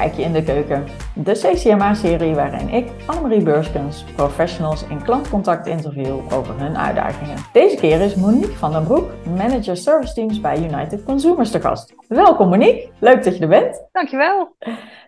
Kijkje in de Keuken, de CCMA-serie waarin ik, Annemarie Beurskens, professionals in klantcontact interview over hun uitdagingen. Deze keer is Monique van den Broek, manager service teams bij United Consumers te gast. Welkom Monique, leuk dat je er bent. Dankjewel.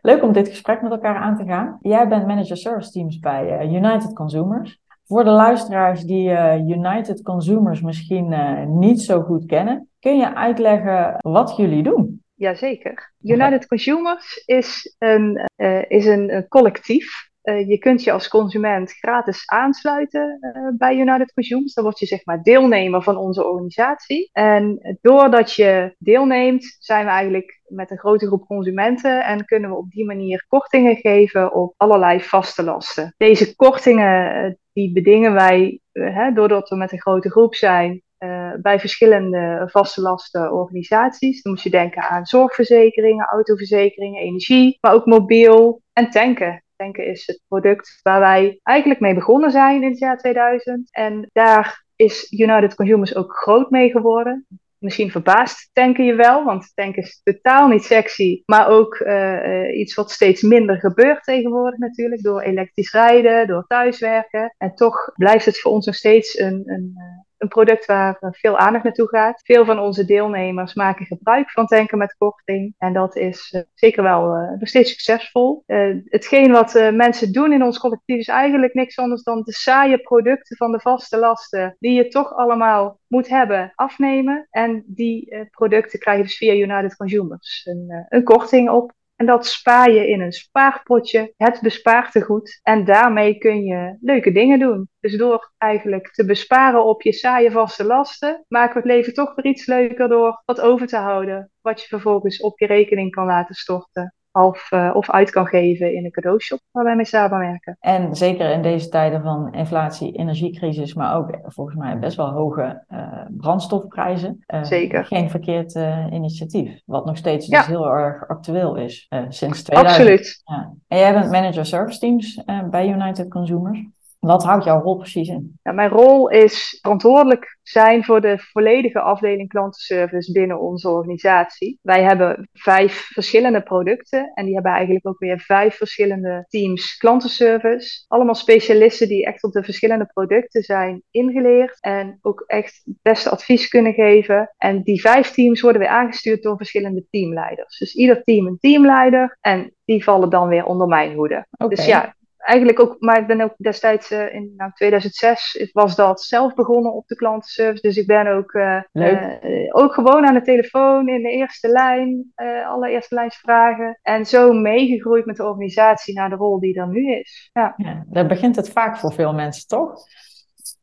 Leuk om dit gesprek met elkaar aan te gaan. Jij bent manager service teams bij eh, United Consumers. Voor de luisteraars die uh, United Consumers misschien uh, niet zo goed kennen, kun je uitleggen wat jullie doen? Jazeker. United Consumers is een, uh, is een, een collectief. Uh, je kunt je als consument gratis aansluiten uh, bij United Consumers. Dan word je zeg maar deelnemer van onze organisatie. En doordat je deelneemt, zijn we eigenlijk met een grote groep consumenten en kunnen we op die manier kortingen geven op allerlei vaste lasten. Deze kortingen die bedingen wij hè, doordat we met een grote groep zijn uh, bij verschillende vaste lasten organisaties. Dan moet je denken aan zorgverzekeringen, autoverzekeringen, energie, maar ook mobiel en tanken. Tanken is het product waar wij eigenlijk mee begonnen zijn in het jaar 2000. En daar is United Consumers ook groot mee geworden. Misschien verbaast tanken je wel, want tanken is totaal niet sexy, maar ook uh, iets wat steeds minder gebeurt tegenwoordig natuurlijk, door elektrisch rijden, door thuiswerken. En toch blijft het voor ons nog steeds een, een een product waar veel aandacht naartoe gaat. Veel van onze deelnemers maken gebruik van tanken met korting. En dat is uh, zeker wel uh, nog steeds succesvol. Hetgeen wat mensen doen in ons collectief is eigenlijk niks anders dan de saaie producten van de vaste lasten. Die je toch allemaal moet hebben, afnemen. En die producten krijg je dus via United Consumers een, een korting op. En dat spaar je in een spaarpotje, het bespaartegoed. En daarmee kun je leuke dingen doen. Dus door eigenlijk te besparen op je saaie vaste lasten, maken we het leven toch weer iets leuker door wat over te houden. Wat je vervolgens op je rekening kan laten storten of, uh, of uit kan geven in een cadeaushop waar wij mee samenwerken. En zeker in deze tijden van inflatie, energiecrisis, maar ook volgens mij best wel hoge uh, brandstofprijzen. Uh, zeker. Geen verkeerd initiatief, wat nog steeds dus heel erg actueel is sinds 2000. Absoluut. Ja. En jij bent manager service teams bij United Consumers. Wat houdt jouw rol precies in? Ja, mijn rol is verantwoordelijk zijn voor de volledige afdeling klantenservice binnen onze organisatie. Wij hebben vijf verschillende producten en die hebben eigenlijk ook weer vijf verschillende teams klantenservice. Allemaal specialisten die echt op de verschillende producten zijn ingeleerd en ook echt het beste advies kunnen geven. En die vijf teams worden weer aangestuurd door verschillende teamleiders. Dus ieder team een teamleider en die vallen dan weer onder mijn hoede. Okay. Dus ja, eigenlijk ook, maar ik ben ook destijds uh, in nou, 2006 was dat zelf begonnen op de klantenservice. Dus ik ben ook, uh, uh, ook gewoon aan de telefoon in de eerste lijn, allereerste lijnsvragen. En zo meegegroeid met de organisatie naar de rol die er nu is. Ja. ja, daar begint het vaak voor veel mensen, toch?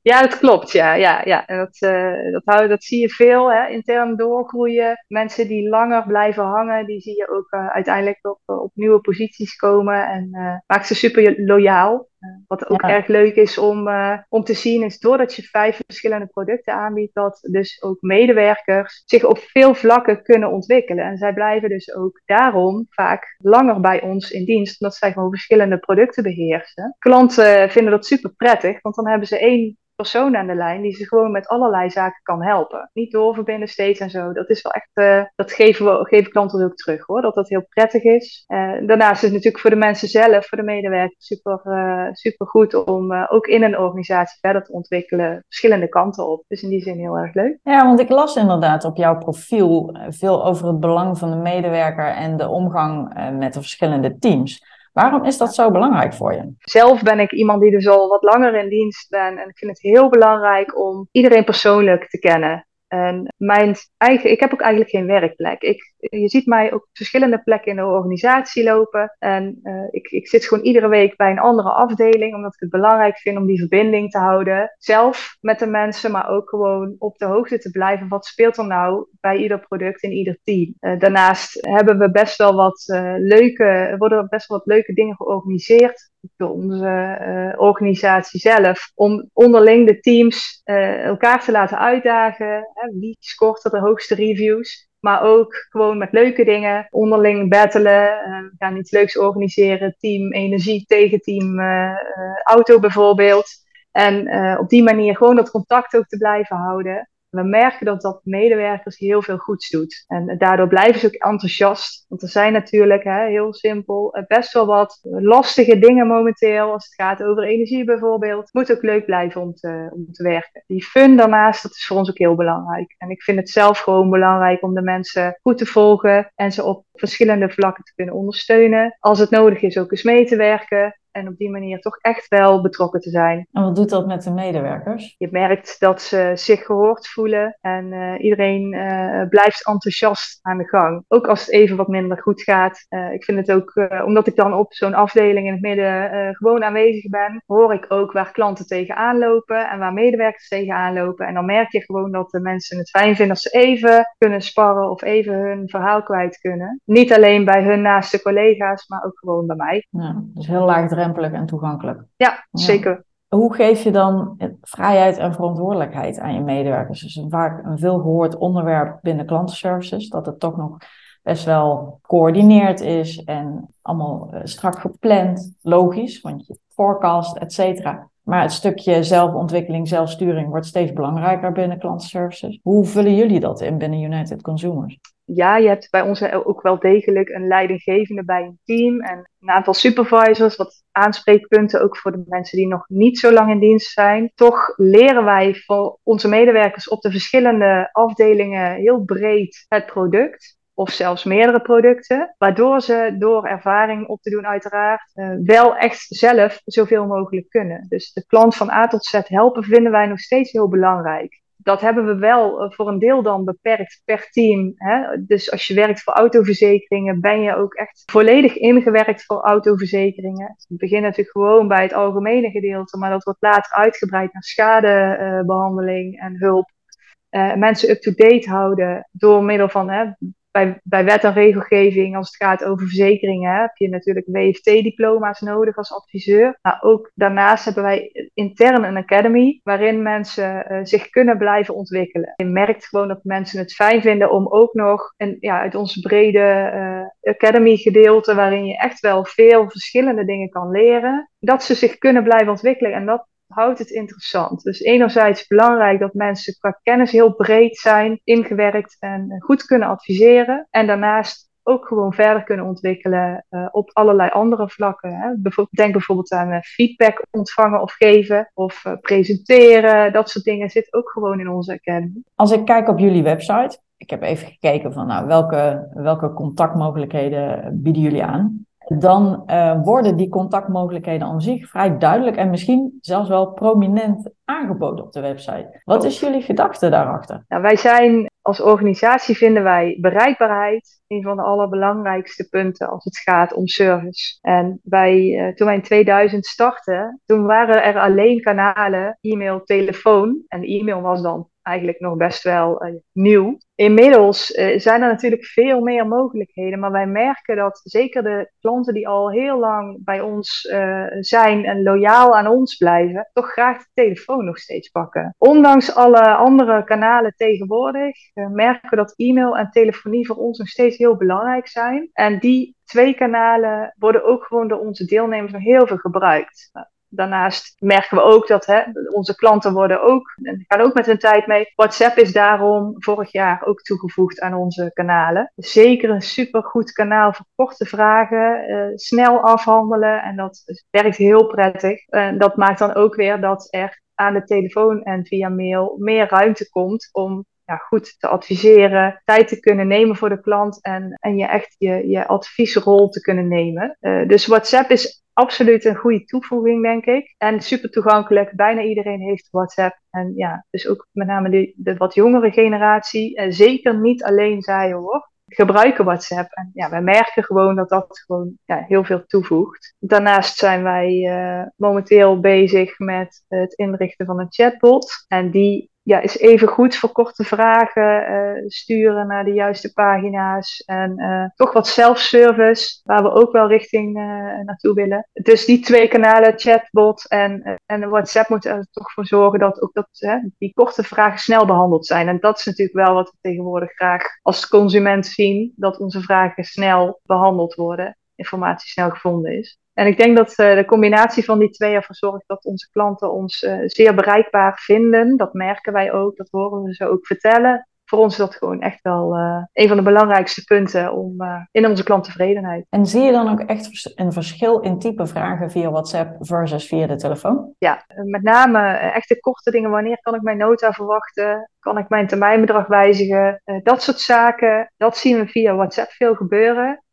Ja, dat klopt. Ja, ja, ja. En dat, uh, dat, dat zie je veel, hè? intern doorgroeien. Mensen die langer blijven hangen, die zie je ook uh, uiteindelijk op, op nieuwe posities komen. En uh, maakt ze super loyaal. Wat ook ja. erg leuk is om, om te zien, is doordat je vijf verschillende producten aanbiedt, dat dus ook medewerkers zich op veel vlakken kunnen ontwikkelen. En zij blijven dus ook daarom vaak langer bij ons in dienst, omdat zij gewoon verschillende producten beheersen. Klanten vinden dat super prettig, want dan hebben ze één persoon aan de lijn die ze gewoon met allerlei zaken kan helpen. Niet doorverbinden steeds en zo. Dat is wel echt, uh, dat geven we geven klanten ook terug hoor, dat dat heel prettig is. Uh, daarnaast is het natuurlijk voor de mensen zelf, voor de medewerkers, super, uh, super goed om ook in een organisatie verder te ontwikkelen, verschillende kanten op. Dus in die zin heel erg leuk. Ja, want ik las inderdaad op jouw profiel veel over het belang van de medewerker en de omgang met de verschillende teams. Waarom is dat zo belangrijk voor je? Zelf ben ik iemand die dus al wat langer in dienst ben. En ik vind het heel belangrijk om iedereen persoonlijk te kennen. En mijn eigen, ik heb ook eigenlijk geen werkplek. Ik, je ziet mij ook verschillende plekken in de organisatie lopen. En uh, ik, ik zit gewoon iedere week bij een andere afdeling, omdat ik het belangrijk vind om die verbinding te houden. Zelf met de mensen, maar ook gewoon op de hoogte te blijven. Wat speelt er nou bij ieder product in ieder team? Uh, daarnaast hebben we best wel wat uh, leuke, worden best wel wat leuke dingen georganiseerd onze uh, organisatie zelf. Om onderling de teams uh, elkaar te laten uitdagen. Hè, wie scoort de hoogste reviews? Maar ook gewoon met leuke dingen. Onderling battelen. Uh, we gaan iets leuks organiseren. Team energie tegen team auto bijvoorbeeld. En op die manier gewoon dat contact ook te blijven houden. We merken dat dat medewerkers heel veel goeds doet. En daardoor blijven ze ook enthousiast. Want er zijn natuurlijk, hè, heel simpel, eh, best wel wat lastige dingen momenteel. Als het gaat over energie bijvoorbeeld. Moet ook leuk blijven om te, om te werken. Die fun daarnaast, dat is voor ons ook heel belangrijk. En ik vind het zelf gewoon belangrijk om de mensen goed te volgen. En ze op verschillende vlakken te kunnen ondersteunen. Als het nodig is ook eens mee te werken. En op die manier toch echt wel betrokken te zijn. En wat doet dat met de medewerkers? Je merkt dat ze zich gehoord voelen en uh, iedereen uh, blijft enthousiast aan de gang. Ook als het even wat minder goed gaat. Uh, ik vind het ook, omdat ik dan op zo'n afdeling in het midden gewoon aanwezig ben, hoor ik ook waar klanten tegenaan lopen en waar medewerkers tegenaan lopen. En dan merk je gewoon dat de mensen het fijn vinden als ze even kunnen sparren of even hun verhaal kwijt kunnen. Niet alleen bij hun naaste collega's, maar ook gewoon bij mij. Ja, dus heel laagdrempelig en toegankelijk. Ja, zeker. Hoe geef je dan vrijheid en verantwoordelijkheid aan je medewerkers? Dus vaak een veel gehoord onderwerp binnen klantenservices, dat het toch nog best wel gecoördineerd is en allemaal eh, strak gepland, logisch, want je forecast, et cetera. Maar het stukje zelfontwikkeling, zelfsturing wordt steeds belangrijker binnen klantenservices. Hoe vullen jullie dat in binnen United Consumers? Ja, je hebt bij ons ook wel degelijk een leidinggevende bij een team en een aantal supervisors, wat aanspreekpunten ook voor de mensen die nog niet zo lang in dienst zijn. Toch leren wij voor onze medewerkers op de verschillende afdelingen heel breed het product of zelfs meerdere producten, waardoor ze door ervaring op te doen uiteraard uh, wel echt zelf zoveel mogelijk kunnen. Dus de klant van A tot Z helpen vinden wij nog steeds heel belangrijk dat hebben we wel eh, voor een deel dan beperkt per team. Hè? Dus als je werkt voor autoverzekeringen, ben je ook echt volledig ingewerkt voor autoverzekeringen. We beginnen natuurlijk gewoon bij het algemene gedeelte, maar dat wordt later uitgebreid naar schadebehandeling en hulp. Uh, mensen up-to-date houden door middel van hè, bij, bij wet en regelgeving, als het gaat over verzekeringen, heb je natuurlijk WFT-diploma's nodig als adviseur. Maar ook daarnaast hebben wij intern een academy waarin mensen uh, zich kunnen blijven ontwikkelen. Je merkt gewoon dat mensen het fijn vinden om ook nog een, ja, uit onze brede uh, academy-gedeelte, waarin je echt wel veel verschillende dingen kan leren, dat ze zich kunnen blijven ontwikkelen. En dat houdt het interessant. Dus enerzijds belangrijk dat mensen qua kennis heel breed zijn, ingewerkt en goed kunnen adviseren. En daarnaast ook gewoon verder kunnen ontwikkelen uh, op allerlei andere vlakken. Hè. denk bijvoorbeeld aan uh, feedback ontvangen of geven of uh, presenteren. Dat soort dingen zit ook gewoon in onze academy. Als ik kijk op jullie website, ik heb even gekeken van nou, welke, welke contactmogelijkheden bieden jullie aan dan uh, worden die contactmogelijkheden aan zich vrij duidelijk en misschien zelfs wel prominent aangeboden op de website. Wat is jullie gedachte daarachter? Nou, wij zijn als organisatie vinden wij bereikbaarheid een van de allerbelangrijkste punten als het gaat om service. En bij, uh, toen wij in 2000 startten, toen waren er alleen kanalen, e-mail, telefoon. En e-mail was dan eigenlijk nog best wel uh, nieuw. Inmiddels uh, zijn er natuurlijk veel meer mogelijkheden, maar wij merken dat zeker de klanten die al heel lang bij ons uh, zijn en loyaal aan ons blijven, toch graag de telefoon nog steeds pakken. Ondanks alle andere kanalen tegenwoordig merken we dat e-mail en telefonie voor ons nog steeds heel belangrijk zijn. En die twee kanalen worden ook gewoon door onze deelnemers nog heel veel gebruikt. Daarnaast merken we ook dat hè, onze klanten worden ook, en gaan ook met hun tijd mee. WhatsApp is daarom vorig jaar ook toegevoegd aan onze kanalen. Zeker een supergoed kanaal voor korte vragen, uh, snel afhandelen en dat werkt heel prettig. En dat maakt dan ook weer dat er aan de telefoon en via mail meer ruimte komt om ja, goed te adviseren, tijd te kunnen nemen voor de klant en, en je echt je, je adviesrol te kunnen nemen. Uh, dus WhatsApp is absoluut een goede toevoeging, denk ik. En super toegankelijk. Bijna iedereen heeft WhatsApp. En ja, dus ook met name de, de wat jongere generatie. En zeker niet alleen zij hoor. Gebruiken WhatsApp. En ja, wij merken gewoon dat dat gewoon ja, heel veel toevoegt. Daarnaast zijn wij uh, momenteel bezig met het inrichten van een chatbot. En die ja, is even goed voor korte vragen uh, sturen naar de juiste pagina's. En uh, toch wat self-service, waar we ook wel richting uh, naartoe willen. Dus die twee kanalen, chatbot en, en WhatsApp, moeten er toch voor zorgen dat ook dat, die korte vragen snel behandeld zijn. En dat is natuurlijk wel wat we tegenwoordig graag als consument zien, dat onze vragen snel behandeld worden, informatie snel gevonden is. En ik denk dat de combinatie van die twee ervoor zorgt dat onze klanten ons zeer bereikbaar vinden. Dat merken wij ook, dat horen we ze ook vertellen voor ons is dat gewoon echt wel uh, een van de belangrijkste punten om, in onze klanttevredenheid. En zie je dan ook echt een verschil in type vragen via WhatsApp versus via de telefoon? Ja, met name echte korte dingen. Wanneer kan ik mijn nota verwachten? Kan ik mijn termijnbedrag wijzigen? dat soort zaken, dat zien we via WhatsApp veel gebeuren.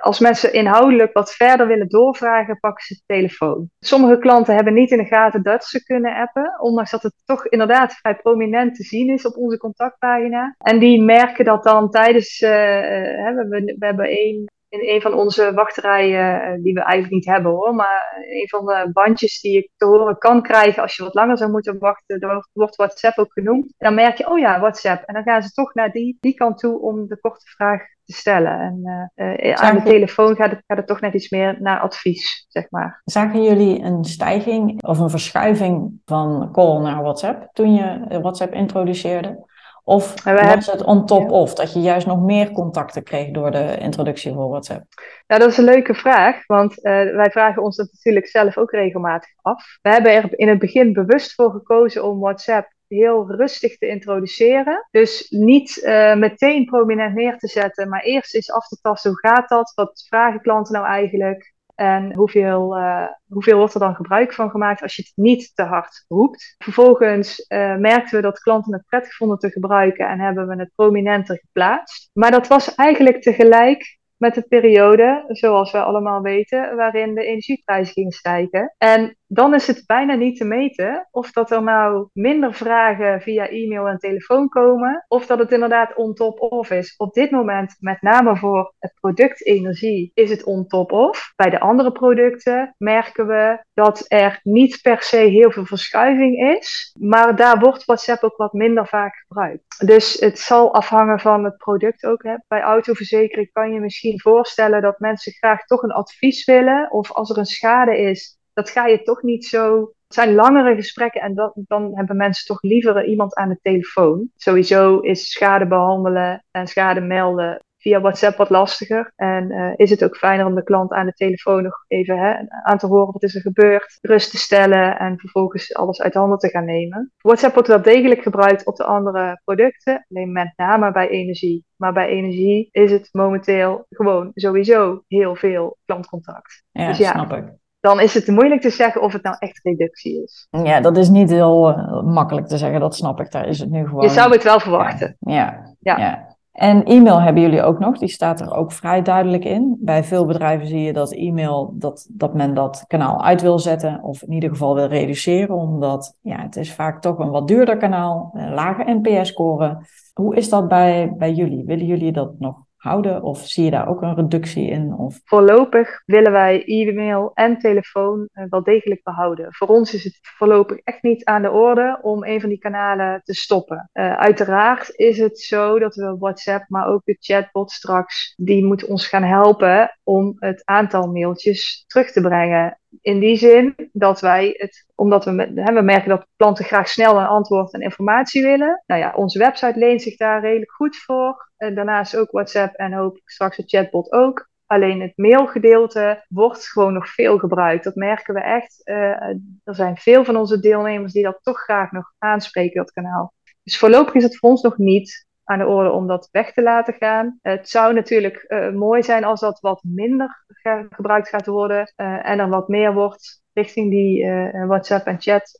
als mensen inhoudelijk wat verder willen doorvragen, pakken ze de telefoon. Sommige klanten hebben niet in de gaten dat ze kunnen appen, ondanks dat het toch inderdaad vrij prominent te zien is op onze contactpagina. En die merken dat dan tijdens, uh, we, we, hebben één in een van onze wachterijen, uh, die we eigenlijk niet hebben hoor, maar een van de bandjes die ik te horen kan krijgen als je wat langer zou moeten wachten, wordt WhatsApp ook genoemd. En dan merk je, oh ja, WhatsApp. En dan gaan ze toch naar die, die kant toe om de korte vraag te stellen. En uh, aan de telefoon gaat het, gaat het toch net iets meer naar advies, zeg maar. Zagen jullie een stijging of een verschuiving van call naar WhatsApp toen je WhatsApp introduceerde? Of was het on top of, dat je juist nog meer contacten kreeg door de introductie van WhatsApp? Nou, dat is een leuke vraag, want uh, wij vragen ons dat natuurlijk zelf ook regelmatig af. We hebben er in het begin bewust voor gekozen om WhatsApp heel rustig te introduceren. Dus niet uh, meteen prominent neer te zetten, maar eerst eens af te tasten hoe gaat dat? Wat vragen klanten nou eigenlijk? En hoeveel, uh, hoeveel wordt er dan gebruik van gemaakt als je het niet te hard roept? Vervolgens uh, merkten we dat klanten het prettig vonden te gebruiken en hebben we het prominenter geplaatst. Maar dat was eigenlijk tegelijk met de periode, zoals we allemaal weten, waarin de energieprijzen gingen stijgen. En dan is het bijna niet te meten of dat er nou minder vragen via e-mail en telefoon komen, of dat het inderdaad on top of is. Op dit moment, met name voor het product energie, is het on top of. Bij de andere producten merken we dat er niet per se heel veel verschuiving is, maar daar wordt WhatsApp ook wat minder vaak gebruikt. Dus het zal afhangen van het product ook. Hè. Bij autoverzekering kan je misschien voorstellen dat mensen graag toch een advies willen, of als er een schade is, dat ga je toch niet zo. Het zijn langere gesprekken en dat, dan hebben mensen toch liever iemand aan de telefoon. Sowieso is schade behandelen en schade melden via WhatsApp wat lastiger. En uh, is het ook fijner om de klant aan de telefoon nog even hè, aan te horen wat is er gebeurd, rust te stellen en vervolgens alles uit handen te gaan nemen. WhatsApp wordt wel degelijk gebruikt op de andere producten, alleen met name bij energie. Maar bij energie is het momenteel gewoon sowieso heel veel klantcontact. Ja, dus ja, snap ik dan is het moeilijk te zeggen of het nou echt reductie is. Ja, dat is niet heel uh, makkelijk te zeggen, dat snap ik. Daar is het nu gewoon. Je zou het wel verwachten. Ja, ja. ja. En e-mail hebben jullie ook nog, die staat er ook vrij duidelijk in. Bij veel bedrijven zie je dat e-mail, dat, dat men dat kanaal uit wil zetten of in ieder geval wil reduceren, omdat ja, het is vaak toch een wat duurder kanaal, een lage NPS-score. Hoe is dat bij, bij jullie? Willen jullie dat nog houden? Of zie je daar ook een reductie in? Of... Voorlopig willen wij e-mail en telefoon uh, wel degelijk behouden. Voor ons is het voorlopig echt niet aan de orde om een van die kanalen te stoppen. Uh, uiteraard is het zo dat we WhatsApp, maar ook de chatbot straks, die moet ons gaan helpen om het aantal mailtjes terug te brengen. In die zin dat wij het, omdat we, hè, we merken dat klanten graag snel een antwoord en informatie willen. Nou ja, onze website leent zich daar redelijk goed voor. Daarnaast ook WhatsApp en hoop ik straks de chatbot ook. Alleen het mailgedeelte wordt gewoon nog veel gebruikt. Dat merken we echt. Uh, er zijn veel van onze deelnemers die dat toch graag nog aanspreken, dat kanaal. Dus voorlopig is het voor ons nog niet aan de orde om dat weg te laten gaan. Het zou natuurlijk uh, mooi zijn als dat wat minder gebruikt gaat worden uh, en er wat meer wordt richting die WhatsApp en chat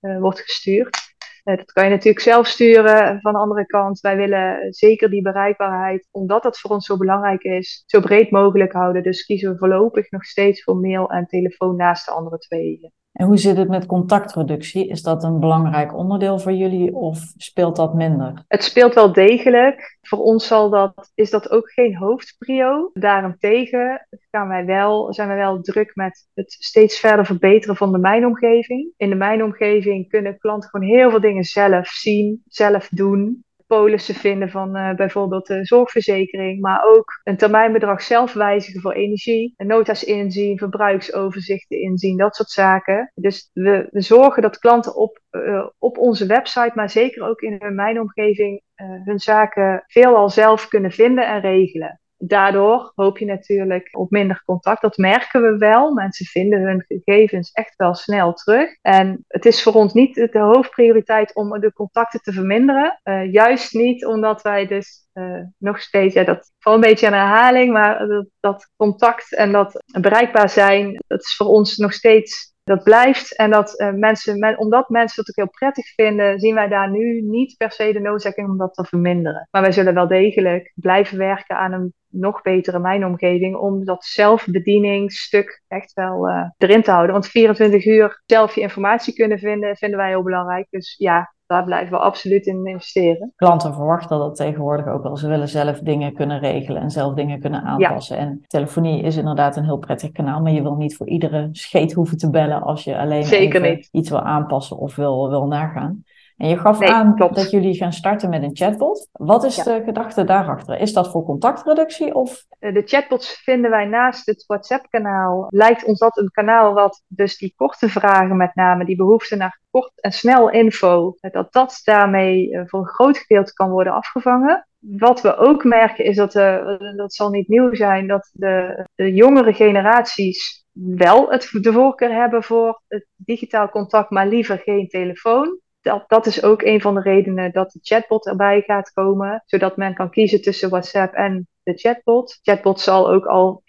wordt gestuurd. Eh, dat kan je natuurlijk zelf sturen. Van de andere kant, wij willen zeker die bereikbaarheid, omdat dat voor ons zo belangrijk is, zo breed mogelijk houden. Dus kiezen we voorlopig nog steeds voor mail en telefoon naast de andere twee. En hoe zit het met contactreductie? Is dat een belangrijk onderdeel voor jullie of speelt dat minder? Het speelt wel degelijk. Voor ons zal dat, is dat ook geen hoofdprio. Daarentegen gaan wij wel, zijn wij wel druk met het steeds verder verbeteren van de mijnomgeving. In de mijnomgeving kunnen klanten gewoon heel veel dingen zelf zien, zelf doen polissen vinden van uh, bijvoorbeeld de zorgverzekering, maar ook een termijnbedrag zelf wijzigen voor energie, nota's inzien, verbruiksoverzichten inzien, dat soort zaken. Dus we, we zorgen dat klanten op, uh, op onze website, maar zeker ook in hun mijnomgeving, uh, hun zaken veelal zelf kunnen vinden en regelen. Daardoor hoop je natuurlijk op minder contact. Dat merken we wel. Mensen vinden hun gegevens echt wel snel terug. En het is voor ons niet de hoofdprioriteit om de contacten te verminderen. Uh, juist niet omdat wij dus uh, nog steeds, ja, dat valt een beetje aan herhaling, maar dat contact en dat bereikbaar zijn, dat is voor ons nog steeds dat blijft. En dat uh, mensen, omdat mensen dat ook heel prettig vinden, zien wij daar nu niet per se de noodzaak om dat te verminderen. Maar wij zullen wel degelijk blijven werken aan een nog betere mijnomgeving om dat zelfbedieningsstuk echt wel uh, erin te houden. Want 24 uur zelf je informatie kunnen vinden, vinden wij heel belangrijk. Dus ja, daar blijven we absoluut in investeren. Klanten verwachten dat tegenwoordig ook wel. Ze willen zelf dingen kunnen regelen en zelf dingen kunnen aanpassen. En telefonie is inderdaad een heel prettig kanaal, maar je wil niet voor iedere scheet hoeven te bellen als je alleen Zeker iets wil aanpassen of wil, wil nagaan. En je gaf aan dat jullie gaan starten met een chatbot. Wat is de gedachte daarachter? Is dat voor contactreductie of? Eh, de chatbots vinden wij naast het WhatsApp-kanaal. Lijkt ons dat een kanaal wat dus die korte vragen met name, die behoefte naar kort en snel info, dat dat daarmee eh, voor een groot gedeelte kan worden afgevangen. Wat we ook merken is dat, uh, dat zal niet nieuw zijn, dat de, de jongere generaties wel het, de voorkeur hebben voor het digitaal contact, maar liever geen telefoon dat, dat is ook een van de redenen dat de chatbot erbij gaat komen, zodat men kan kiezen tussen WhatsApp en de chatbot. Chatbot zal ook al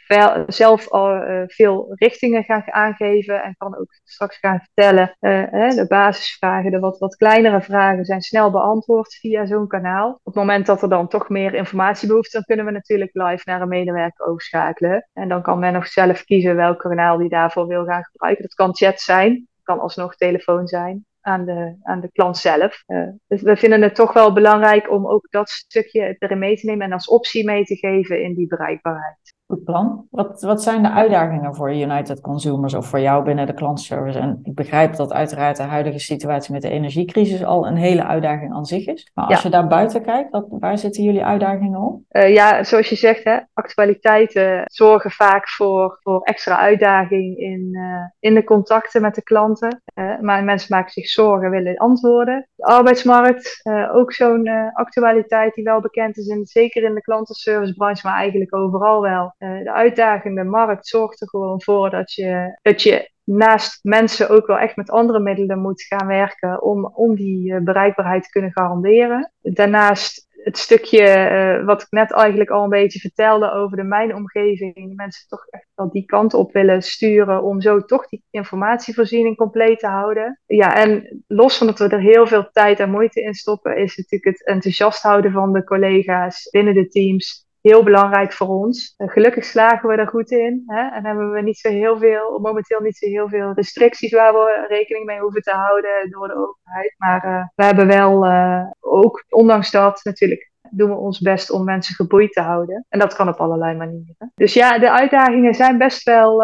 zelf al uh, veel richtingen gaan aangeven en kan ook straks gaan vertellen. Uh, de basisvragen, de wat, wat kleinere vragen zijn snel beantwoord via zo'n kanaal. Op het moment dat er dan toch meer informatie behoeft, dan kunnen we natuurlijk live naar een medewerker overschakelen. En dan kan men nog zelf kiezen welk kanaal die daarvoor wil gaan gebruiken. Dat kan chat zijn, kan alsnog telefoon zijn aan de, aan de klant zelf. Uh, dus we vinden het toch wel belangrijk om ook dat stukje erin mee te nemen en als optie mee te geven in die bereikbaarheid. Goed plan. Wat, wat zijn de uitdagingen voor United Consumers of voor jou binnen de klantservice? En ik begrijp dat uiteraard de huidige situatie met de energiecrisis al een hele uitdaging aan zich is. Maar als je daar buiten kijkt, wat, waar zitten jullie uitdagingen op? Uh, ja, zoals je zegt, hè, actualiteiten zorgen vaak voor, voor extra uitdaging in, uh, in de contacten met de klanten. Uh, maar mensen maken zich zorgen, willen antwoorden. De arbeidsmarkt, ook zo'n actualiteit die wel bekend is, in, zeker in de klantenservicebranche, maar eigenlijk overal wel. Eh, de uitdagende markt zorgt er gewoon voor dat je, dat je naast mensen ook wel echt met andere middelen moet gaan werken om, om die eh, bereikbaarheid te kunnen garanderen. Daarnaast het stukje uh, wat ik net eigenlijk al een beetje vertelde over de mijnomgeving, mensen toch echt wel die kant op willen sturen om zo toch die informatievoorziening compleet te houden. Ja, en los van dat we er heel veel tijd en moeite in stoppen, is natuurlijk het enthousiast houden van de collega's binnen de teams heel belangrijk voor ons. Gelukkig slagen we er goed in. Hè? En hebben we niet zo heel veel, momenteel niet zo heel veel restricties waar we rekening mee hoeven te houden door de overheid. Maar uh, we hebben wel uh, ook, ondanks dat natuurlijk, doen we ons best om mensen geboeid te houden. En dat kan op allerlei manieren. Dus ja, de uitdagingen zijn best wel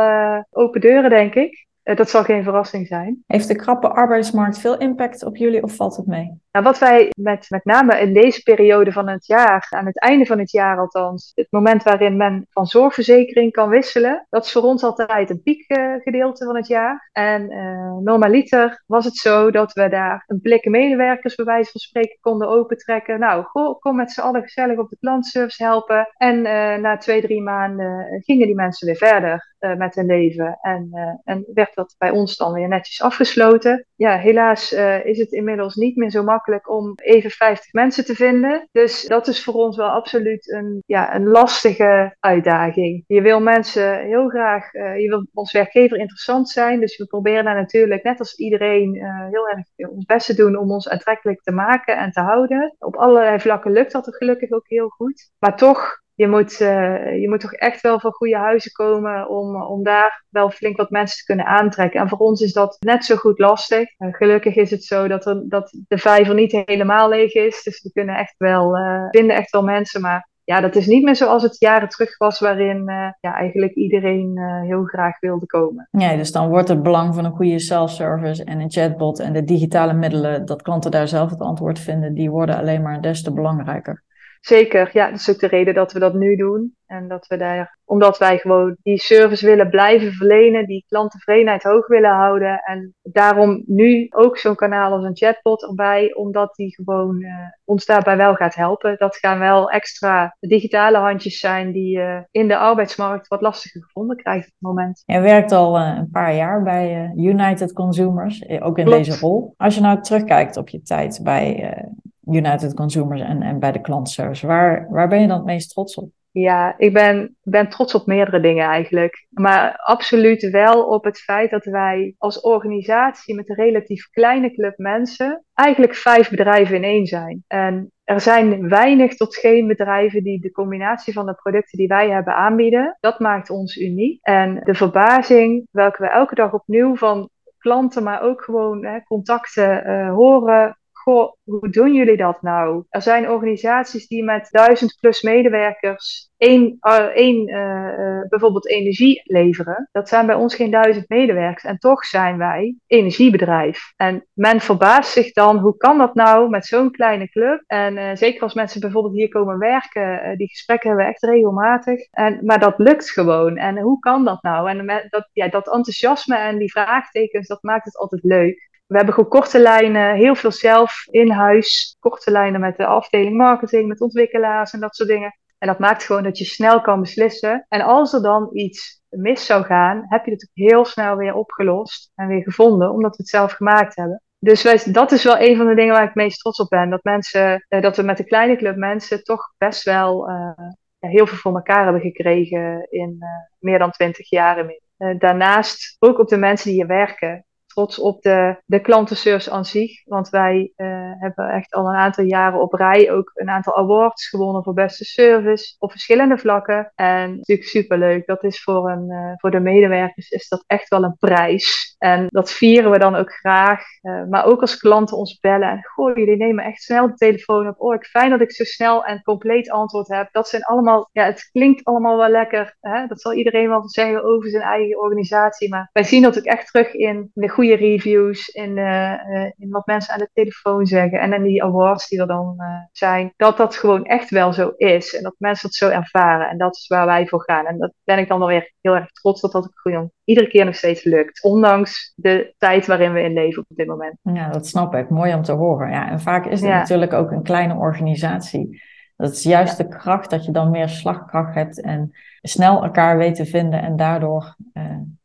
open deuren, denk ik. dat zal geen verrassing zijn. Heeft de krappe arbeidsmarkt veel impact op jullie of valt het mee? Nou, wat wij met, met name in deze periode van het jaar, aan het einde van het jaar althans, het moment waarin men van zorgverzekering kan wisselen, dat is voor ons altijd een piekgedeelte van het jaar. En uh, normaliter was het zo dat we daar een blik medewerkers bij wijze van spreken konden opentrekken. Nou, kom met z'n allen gezellig op de klantservice helpen. En uh, na twee, drie maanden gingen die mensen weer verder met hun leven. En, en werd dat bij ons dan weer netjes afgesloten. Ja, helaas is het inmiddels niet meer zo makkelijk om even 50 mensen te vinden. Dus dat is voor ons wel absoluut een, ja, een lastige uitdaging. Je wil mensen heel graag, uh, je wil ons werkgever interessant zijn. Dus we proberen daar natuurlijk, net als iedereen, uh, heel erg ons best te doen om ons aantrekkelijk te maken en te houden. Op allerlei vlakken lukt dat er gelukkig ook heel goed. Maar toch je moet, uh, je moet toch echt wel van goede huizen komen om, om daar wel flink wat mensen te kunnen aantrekken. En voor ons is dat net zo goed lastig. Uh, gelukkig is het zo dat, er, dat de vijver niet helemaal leeg is. Dus we kunnen echt wel, uh, vinden echt wel mensen. Maar ja, dat is niet meer zoals het jaren terug was, waarin ja, eigenlijk iedereen heel graag wilde komen. Ja, dus dan wordt het belang van een goede self-service en een chatbot en de digitale middelen, dat klanten daar zelf het antwoord vinden, die worden alleen maar des te belangrijker. Zeker, ja, dat is ook de reden dat we dat nu doen. En dat we daar, omdat wij gewoon die service willen blijven verlenen, die klanttevredenheid hoog willen houden. En daarom nu ook zo'n kanaal als een chatbot erbij, omdat die gewoon uh, ons daarbij wel gaat helpen. Dat gaan wel extra digitale handjes zijn die uh, in de arbeidsmarkt wat lastiger gevonden krijgt op het moment. Je werkt al uh, een paar jaar bij United Consumers, ook in deze rol. Als je nou terugkijkt op je tijd bij United Consumers en, en bij de klantservice, waar, waar ben je dan het meest trots op? Ja, ik ben, ben trots op meerdere dingen eigenlijk. Maar absoluut wel op het feit dat wij als organisatie met een relatief kleine club mensen eigenlijk vijf bedrijven in één zijn. En er zijn weinig tot geen bedrijven die de combinatie van de producten die wij hebben aanbieden. Dat maakt ons uniek. En de verbazing welke we elke dag opnieuw van klanten, maar ook gewoon hè, contacten uh, horen goh, hoe doen jullie dat nou? Er zijn organisaties die met duizend plus medewerkers één, uh, één uh, bijvoorbeeld energie leveren. Dat zijn bij ons geen duizend medewerkers. En toch zijn wij energiebedrijf. En men verbaast zich dan, hoe kan dat nou met zo'n kleine club? En zeker als mensen bijvoorbeeld hier komen werken, die gesprekken hebben we echt regelmatig. En, maar dat lukt gewoon. En hoe kan dat nou? En dat, ja, dat enthousiasme en die vraagtekens, dat maakt het altijd leuk. We hebben gewoon korte lijnen, heel veel zelf in huis. Korte lijnen met de afdeling marketing, met ontwikkelaars en dat soort dingen. En dat maakt gewoon dat je snel kan beslissen. En als er dan iets mis zou gaan, heb je het heel snel weer opgelost en weer gevonden, omdat we het zelf gemaakt hebben. Dus wij, dat is wel een van de dingen waar ik het meest trots op ben. Dat, mensen, eh, dat we met de kleine club mensen toch best wel uh, heel veel voor elkaar hebben gekregen in uh, meer dan twintig jaar. daarnaast ook op de mensen die hier werken trots op de, de klantenservice aan zich. Want wij uh, hebben echt al een aantal jaren op rij ook een aantal awards gewonnen voor beste service op verschillende vlakken. En natuurlijk superleuk. Dat is voor, een, uh, voor de medewerkers is dat echt wel een prijs. En dat vieren we dan ook graag. Uh, maar ook als klanten ons bellen en goh, jullie nemen echt snel de telefoon op. Oh, ik fijn dat ik zo snel en compleet antwoord heb. Dat zijn allemaal, ja, het klinkt allemaal wel lekker. Hè? Dat zal iedereen wel zeggen over zijn eigen organisatie. Maar wij zien dat ook echt terug in de goede goede reviews in, uh, in wat mensen aan de telefoon zeggen en in die awards die er dan uh, zijn, dat dat gewoon echt wel zo is en dat mensen dat zo ervaren en dat is waar wij voor gaan. En dat ben ik dan wel weer heel erg trots dat dat ook gewoon iedere keer nog steeds lukt, ondanks de tijd waarin we in leven op dit moment. Ja, dat snap ik. Mooi om te horen. Ja, en vaak is het natuurlijk ook een kleine organisatie. Dat is juist de kracht dat je dan meer slagkracht hebt en snel elkaar weet te vinden en daardoor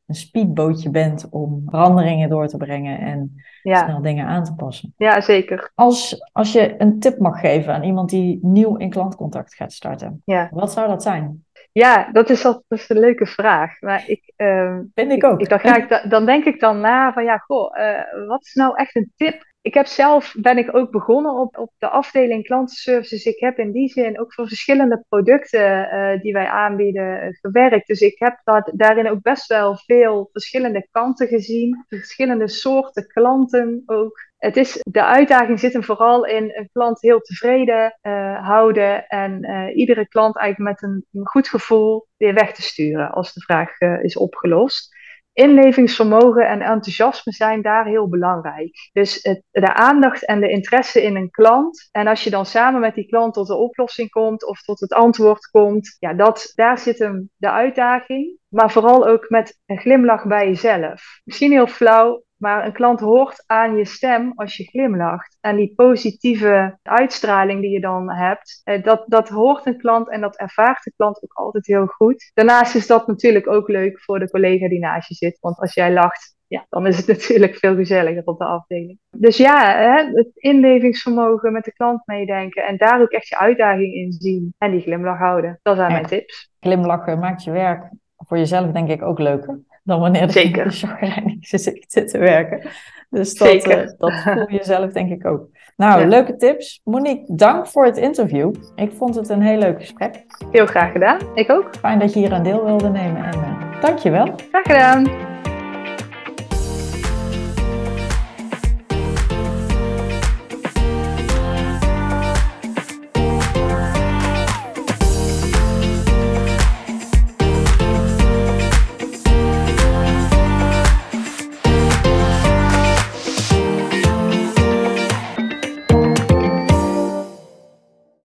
een speedbootje bent om veranderingen door te brengen en snel dingen aan te passen. Ja, zeker. Als, als je een tip mag geven aan iemand die nieuw in klantcontact gaat starten, ja. wat zou dat zijn? Ja, dat is, al, dat is een leuke vraag. Maar ik, uh, Vind ik ook. Ik, dan, ga ik, dan denk ik dan na van ja, goh, uh, wat is nou echt een tip ik heb zelf, ben ik ook begonnen op, op de afdeling klantenservices. Ik heb in die zin ook voor verschillende producten uh, die wij aanbieden uh, gewerkt. Dus ik heb dat, daarin ook best wel veel verschillende kanten gezien. Verschillende soorten klanten ook. Het is, de uitdaging zit hem vooral in een klant heel tevreden uh, houden en iedere klant eigenlijk met een, een, goed gevoel weer weg te sturen als de vraag is opgelost inlevingsvermogen en enthousiasme zijn daar heel belangrijk. Dus het, de aandacht en de interesse in een klant. En als je dan samen met die klant tot de oplossing komt of tot het antwoord komt, ja, dat, daar zit hem de uitdaging. Maar vooral ook met een glimlach bij jezelf. Misschien heel flauw, maar een klant hoort aan je stem als je glimlacht. En die positieve uitstraling die je dan hebt, eh, dat, dat hoort een klant en dat ervaart de klant ook altijd heel goed. Daarnaast is dat natuurlijk ook leuk voor de collega die naast je zit. Want als jij lacht, ja, dan is het natuurlijk veel gezelliger op de afdeling. Dus ja, hè, het inlevingsvermogen met de klant meedenken en daar ook echt je uitdaging in zien en die glimlach houden. Dat zijn mijn tips. Glimlachen maakt je werk voor jezelf denk ik ook leuker dan wanneer Zeker. chagrijnig zit te werken. Dus dat. Uh, dat voel je zelf denk ik ook. Nou, leuke tips. Monique, dank voor het interview. Ik vond het een heel leuk gesprek. Heel graag gedaan. Ik ook. Fijn dat je hier aan deel wilde nemen en uh, dank je wel. Graag gedaan.